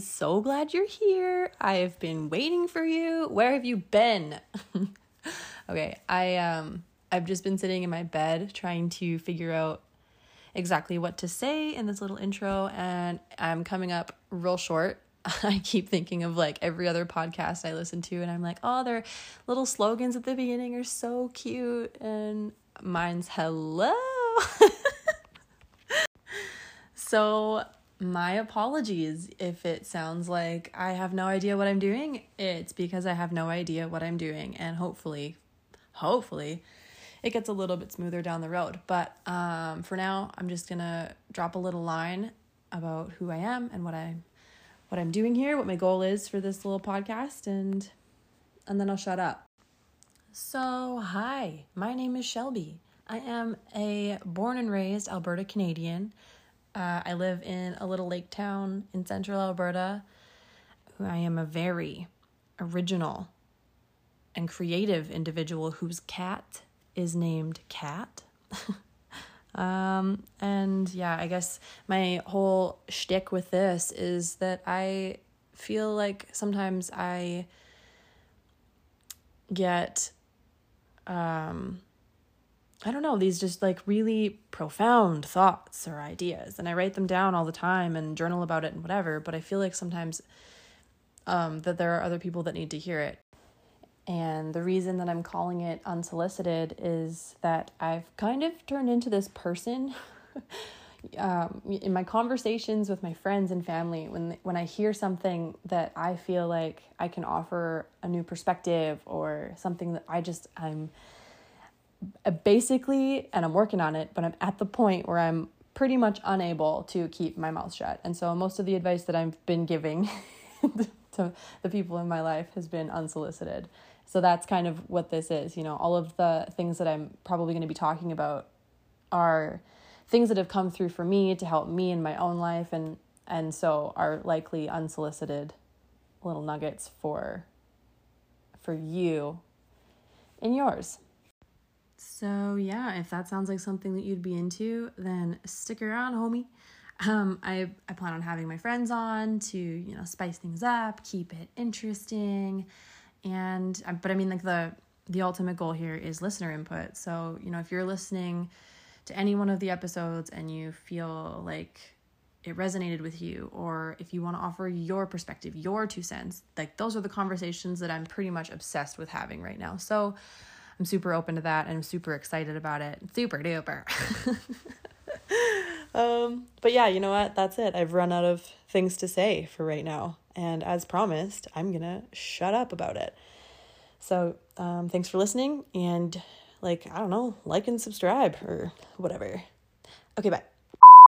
so glad you're here. I've been waiting for you. Where have you been? okay, I um I've just been sitting in my bed trying to figure out exactly what to say in this little intro and I'm coming up real short. I keep thinking of like every other podcast I listen to and I'm like, "Oh, their little slogans at the beginning are so cute." And mine's hello. so my apologies if it sounds like I have no idea what I'm doing. It's because I have no idea what I'm doing, and hopefully, hopefully, it gets a little bit smoother down the road. But um, for now, I'm just gonna drop a little line about who I am and what I'm what I'm doing here, what my goal is for this little podcast, and and then I'll shut up. So, hi, my name is Shelby. I am a born and raised Alberta Canadian. Uh, I live in a little lake town in central Alberta. I am a very original and creative individual whose cat is named Cat. um, and yeah, I guess my whole shtick with this is that I feel like sometimes I get um I don't know, these just like really profound thoughts or ideas. And I write them down all the time and journal about it and whatever. But I feel like sometimes um, that there are other people that need to hear it. And the reason that I'm calling it unsolicited is that I've kind of turned into this person. um, in my conversations with my friends and family, when when I hear something that I feel like I can offer a new perspective or something that I just I'm Uh, basically, and I'm working on it, but I'm at the point where I'm pretty much unable to keep my mouth shut. And so most of the advice that I've been giving to the people in my life has been unsolicited. So that's kind of what this is. You know, all of the things that I'm probably going to be talking about are things that have come through for me to help me in my own life and and so are likely unsolicited little nuggets for for you in yours. So yeah, if that sounds like something that you'd be into, then stick around, homie. Um, I I plan on having my friends on to you know spice things up, keep it interesting, and uh, but I mean like the the ultimate goal here is listener input. So you know if you're listening to any one of the episodes and you feel like it resonated with you or if you want to offer your perspective your two cents like those are the conversations that i'm pretty much obsessed with having right now so I'm super open to that and I'm super excited about it. Super duper. um, but yeah, you know what? That's it. I've run out of things to say for right now. And as promised, I'm going to shut up about it. So um, thanks for listening. And, like, I don't know, like and subscribe or whatever. Okay, bye.